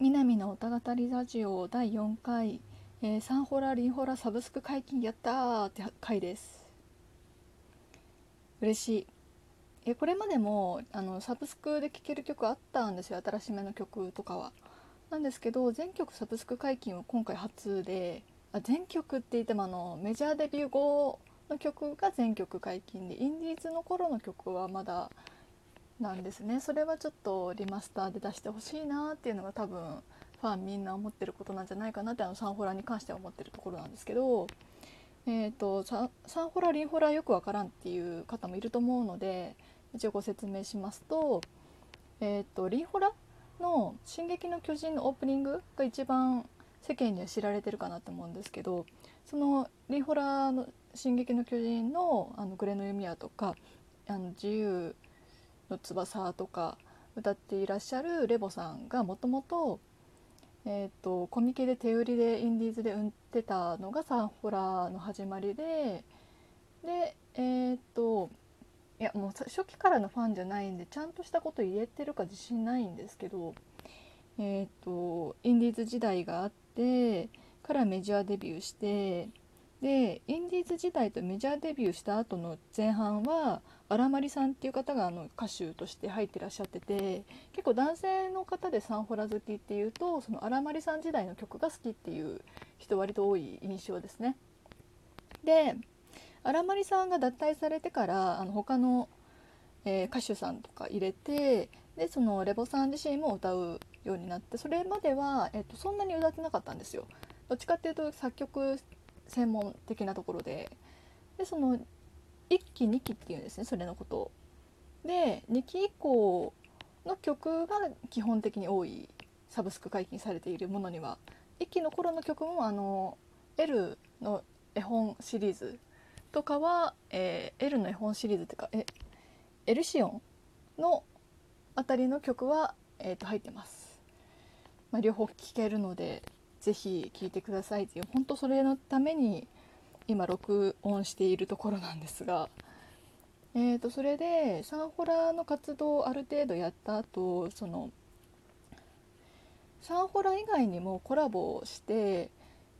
南の歌語りラジオ第4回、えーサンホラリンホラサブスク解禁やったって回です。嬉しい。えこれまでもあのサブスクで聴ける曲あったんですよ。新しめの曲とかは。なんですけど全曲サブスク解禁は今回初であ全曲って言ってもあのメジャーデビュー後の曲が全曲解禁でインディーズの頃の曲はまだなんですね。それはちょっとリマスターで出してほしいなっていうのが多分ファンみんな思ってることなんじゃないかなってあのサンホラに関しては思ってるところなんですけど、えー、とササンホラリンホラよくわからんっていう方もいると思うので一応ご説明しますと,、えー、とリンホラの「進撃の巨人」のオープニングが一番世間には知られてるかなと思うんですけどそのリンホラの「進撃の巨人の」あのグレの弓矢とかあの自由の翼とか歌っていらっしゃるレボさんがもともと,、えー、とコミケで手売りでインディーズで売ってたのがサンホラーの始まりででえっ、といやもう初期からのファンじゃないんでちゃんとしたこと言えてるか自信ないんですけどえっ、とインディーズ時代があってからメジャーデビューしてでインディーズ時代とメジャーデビューした後の前半は荒まりさんっていう方があの歌手として入ってらっしゃってて結構男性の方でサンホラ好きっていうとその荒まりさん時代の曲が好きっていう人割と多い印象ですね。で荒まりさんが脱退されてからあの他の、えー歌手さんとか入れてでそのレボさん自身も歌うようになってそれまでは、えっとそんなに歌ってなかったんですよ。どっちかっていうと作曲専門的なところで。でその1期2期っていうんですねそれのこと。を。で2期以降の曲が基本的に多いサブスク解禁されているものには。1期の頃の曲もあの L の絵本シリーズとかは、えー L の絵本シリーズっていうかえエルシオンのあたりの曲は、えー、と入ってます、まあ、両方聴けるので。ぜひ聴いてくださいっていう本当それのために今録音しているところなんですが、えー、とそれでサンホラーの活動をある程度やった後そのサンホラー以外にもコラボをして、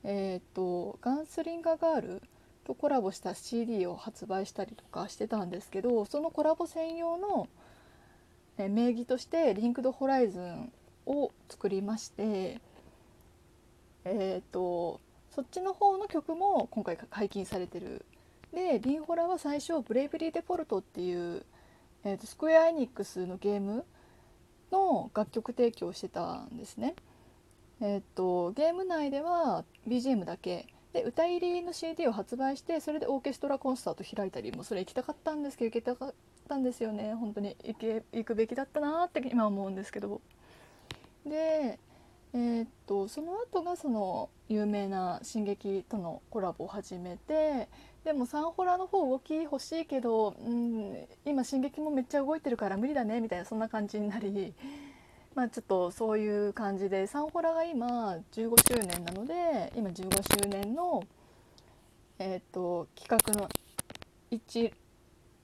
えー、とガンスリンガガールとコラボした CD を発売したりとかしてたんですけどそのコラボ専用の名義としてリンクドホライズンを作りましてえっ、とそっちの方の曲も今回解禁されてる。でリンホラは最初ブレイブリーデフォルトっていう、えー、とスクエア・エニックスのゲームの楽曲提供してたんですね。えー、とゲーム内では BGM だけ。で歌入りの CD を発売してそれでオーケストラコンサート開いたりもそれ行きたかったんですけど行けたかったんですよね。本当に行け行くべきだったなって今思うんですけど。でえーっとその後がその有名な「進撃」とのコラボを始めてでもサンホラの方動き欲しいけど、うん、今「進撃」もめっちゃ動いてるから無理だねみたいなそんな感じになり まあちょっとそういう感じでサンホラが今15周年なので今15周年のえーっと企画の一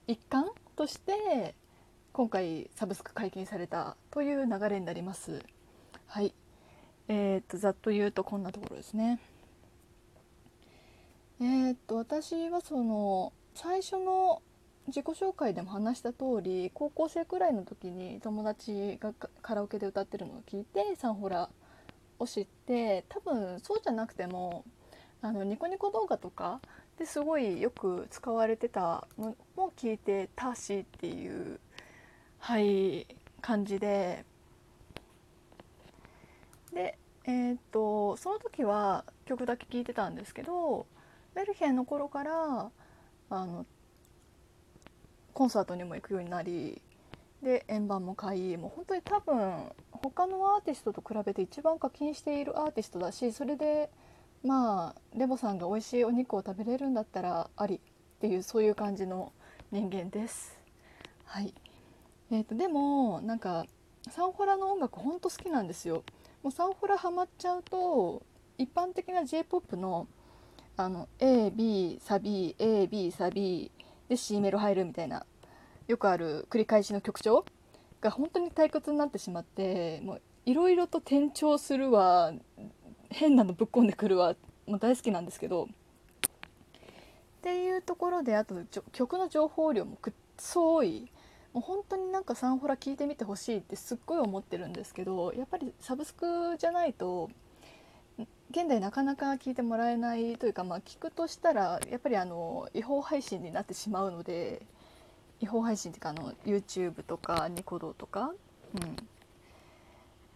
一環として今回サブスク解禁されたという流れになります。はいえー、とざっと言うとこんなところですね。えー、と私はその最初の自己紹介でも話した通り高校生くらいの時に友達がカカラオケで歌ってるのを聞いてサンホラを知って多分そうじゃなくてもあのニコニコ動画とかですごいよく使われてたのも聞いてたしっていうはい感じででえーっとその時は曲だけ聴いてたんですけどメルヘンの頃からあのコンサートにも行くようになりで円盤も買いもう本当に多分他のアーティストと比べて一番課金しているアーティストだしそれでまあレボさんが美味しいお肉を食べれるんだったらありっていうそういう感じの人間です。はいえー、とでもなんかサンホラの音楽ほんと好きなんですよ。もうサンホラハマっちゃうと一般的な j p o p のあの AB サビ AB サビで C メロ入るみたいなよくある繰り返しの曲調が本当に退屈になってしまってもういろいろと転調するわ変なのぶっ込んでくるわもう大好きなんですけど。っていうところであと曲の情報量もくっそ多い。もう本当になんかサンホラ聞いてみてほしいってすっごい思ってるんですけどやっぱりサブスクじゃないと現代なかなか聞いてもらえないというか、まあ、聞くとしたらやっぱりあの違法配信になってしまうので違法配信っていうかあの YouTube とかニコ動とか、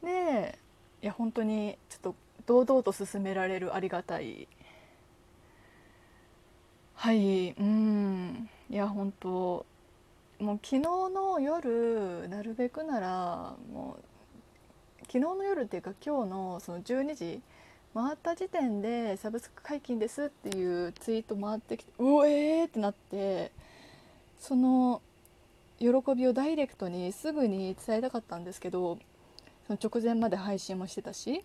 うん、でいや本当にちょっと堂々と進められるありがたい。はいうん。いや本当もう昨日の夜なるべくならもう昨日の夜っていうか今日のその12時回った時点でサブスク解禁ですっていうツイート回ってきてうおえーってなってその喜びをダイレクトにすぐに伝えたかったんですけどその直前まで配信もしてたし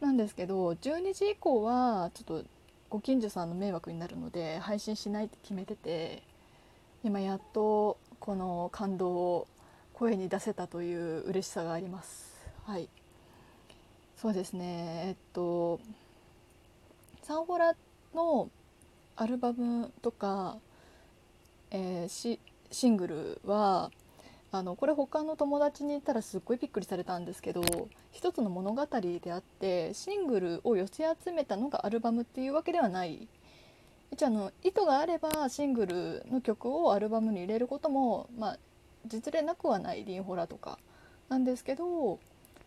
なんですけど12時以降はちょっとご近所さんの迷惑になるので配信しないって決めてて今やっとこの感動を声に出せたという嬉しさがあります。はいそうですねえっとサンホラのアルバムとか、えー、シシングルはあのこれ他の友達に言ったらすっごいびっくりされたんですけど一つの物語であってシングルを寄せ集めたのがアルバムっていうわけではない一応あの意図があればシングルの曲をアルバムに入れることも、まあ、実例なくはないリンホラとかなんですけど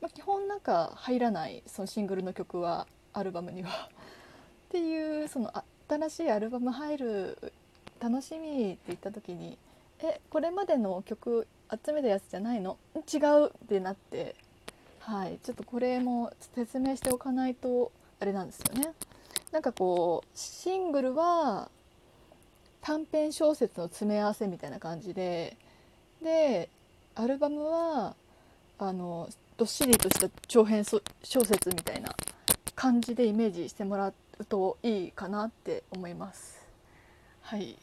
まあ、基本なんか入らないそのシングルの曲はアルバムには っていうその新しいアルバム入る楽しみって言った時にえこれまでの曲集めたやつじゃないの？違うってなってはいちょっとこれも説明しておかないとあれなんですよね。なんかこうシングルは短編小説の詰め合わせみたいな感じででアルバムはあのどっしりとした長編小説みたいな感じでイメージしてもらうといいかなって思います。はい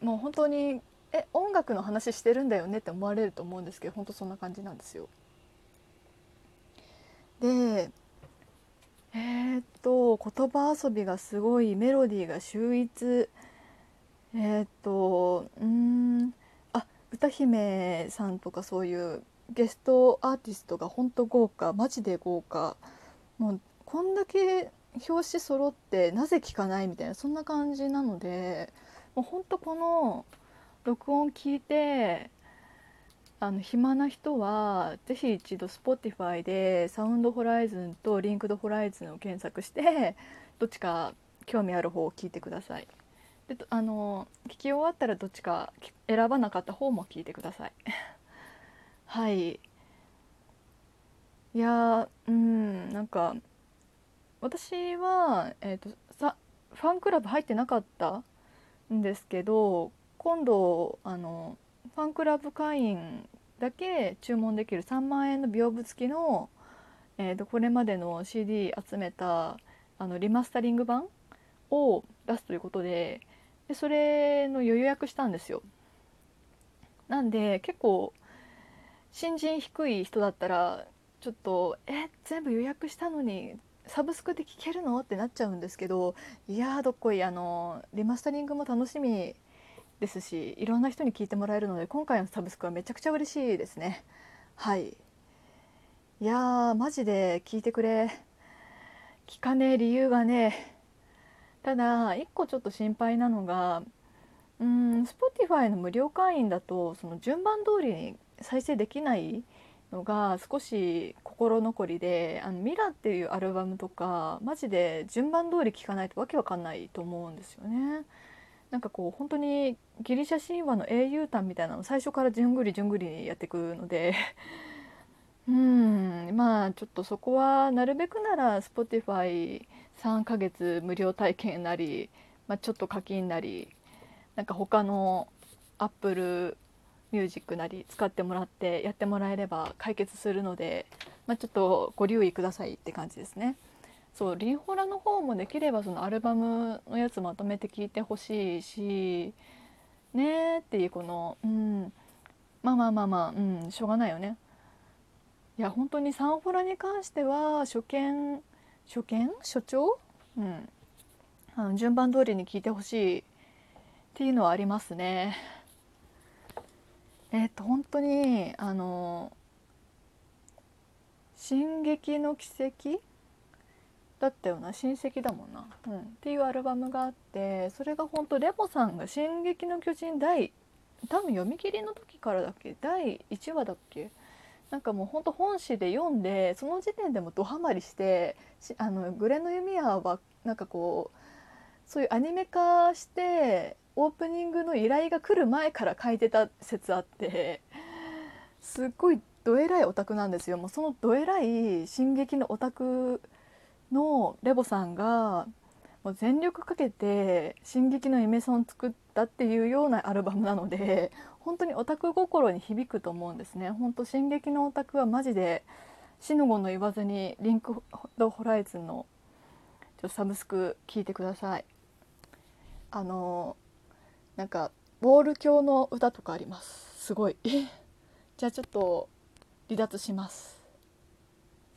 もう本当にえ音楽の話してるんだよねって思われると思うんですけど本当そんな感じなんですよ。でえー、っと言葉遊びがすごいメロディーが秀逸。えー、っとうんあ歌姫さんとかそういうゲストアーティストが本当豪華マジで豪華。もうこんだけ表紙揃ってなぜ聞かないみたいなそんな感じなのでもうほんとこの録音聞いてあの暇な人は是非一度 Spotify でサウンドホライズンとリンクドホライズンを検索してどっちか興味ある方を聞いてください。であの聞き終わったらどっちか選ばなかった方も聞いてください。はいいやうんなんか私は、えーと、さファンクラブ入ってなかったんですけど今度あのファンクラブ会員だけ注文できる3万円の屏風付きの、えーと、これまでの CD 集めたあのリマスタリング版を出すということででそれの予約したんですよ。なんで結構新人低い人だったらちょっと「え全部予約したのにサブスクで聴けるの?」ってなっちゃうんですけどいやーどっこいあのリマスタリングも楽しみですしいろんな人に聞いてもらえるので今回のサブスクはめちゃくちゃ嬉しいですね。はい。いやマジで聞いてくれ聞かねえ理由がねただ一個ちょっと心配なのがうん Spotify の無料会員だとその順番通りに再生できないのが少し心残りで「あのミラ」っていうアルバムとかマジで順番通り聴かないとわけわかんないと思うんですよね。なんかこう本当にギリシャ神話の英雄譚みたいなの最初からじゅんぐりじゅんぐりやっていくので うんまあちょっとそこはなるべくなら Spotify3 ヶ月無料体験なり、まあ、ちょっと課金なりなんか他の Apple ミュージックなり使ってもらってやってもらえれば解決するので、まあ、ちょっとご留意くださいって感じですね。そうリンホラの方もできればそのアルバムのやつまとめて聴いてほしいしねーっていうこのうんまあまあまあまあうんしょうがないよね。いや本当にサンフォラに関しては初見初見？初聴うん。あの順番通りに聞いてほしいっていうのはありますね。えっ、と本当にあの「進撃の奇跡」だったような親戚だもんな、うん、っていうアルバムがあってそれが本当レボさんが「進撃の巨人第」多分読み切りの時からだっけ？第1話だっけ？なんかもうほんと本誌で読んでその時点でもドハマりしてあのグレの弓矢はなんかこうそういうアニメ化してオープニングの依頼が来る前から書いてた説あってすっごいどえらいオタクなんですよ。もうそのどえらい進撃のオタクのレボさんがもう全力かけて「進撃のイメソン」作ったっていうようなアルバムなので本当にオタク心に響くと思うんですね。本当進撃のオタクはマジでシノゴの言わずにリンクドホライズンのちょっとサブスク聞いてください。あのなんかボール教の歌とかあります。すごい。じゃあちょっと離脱します。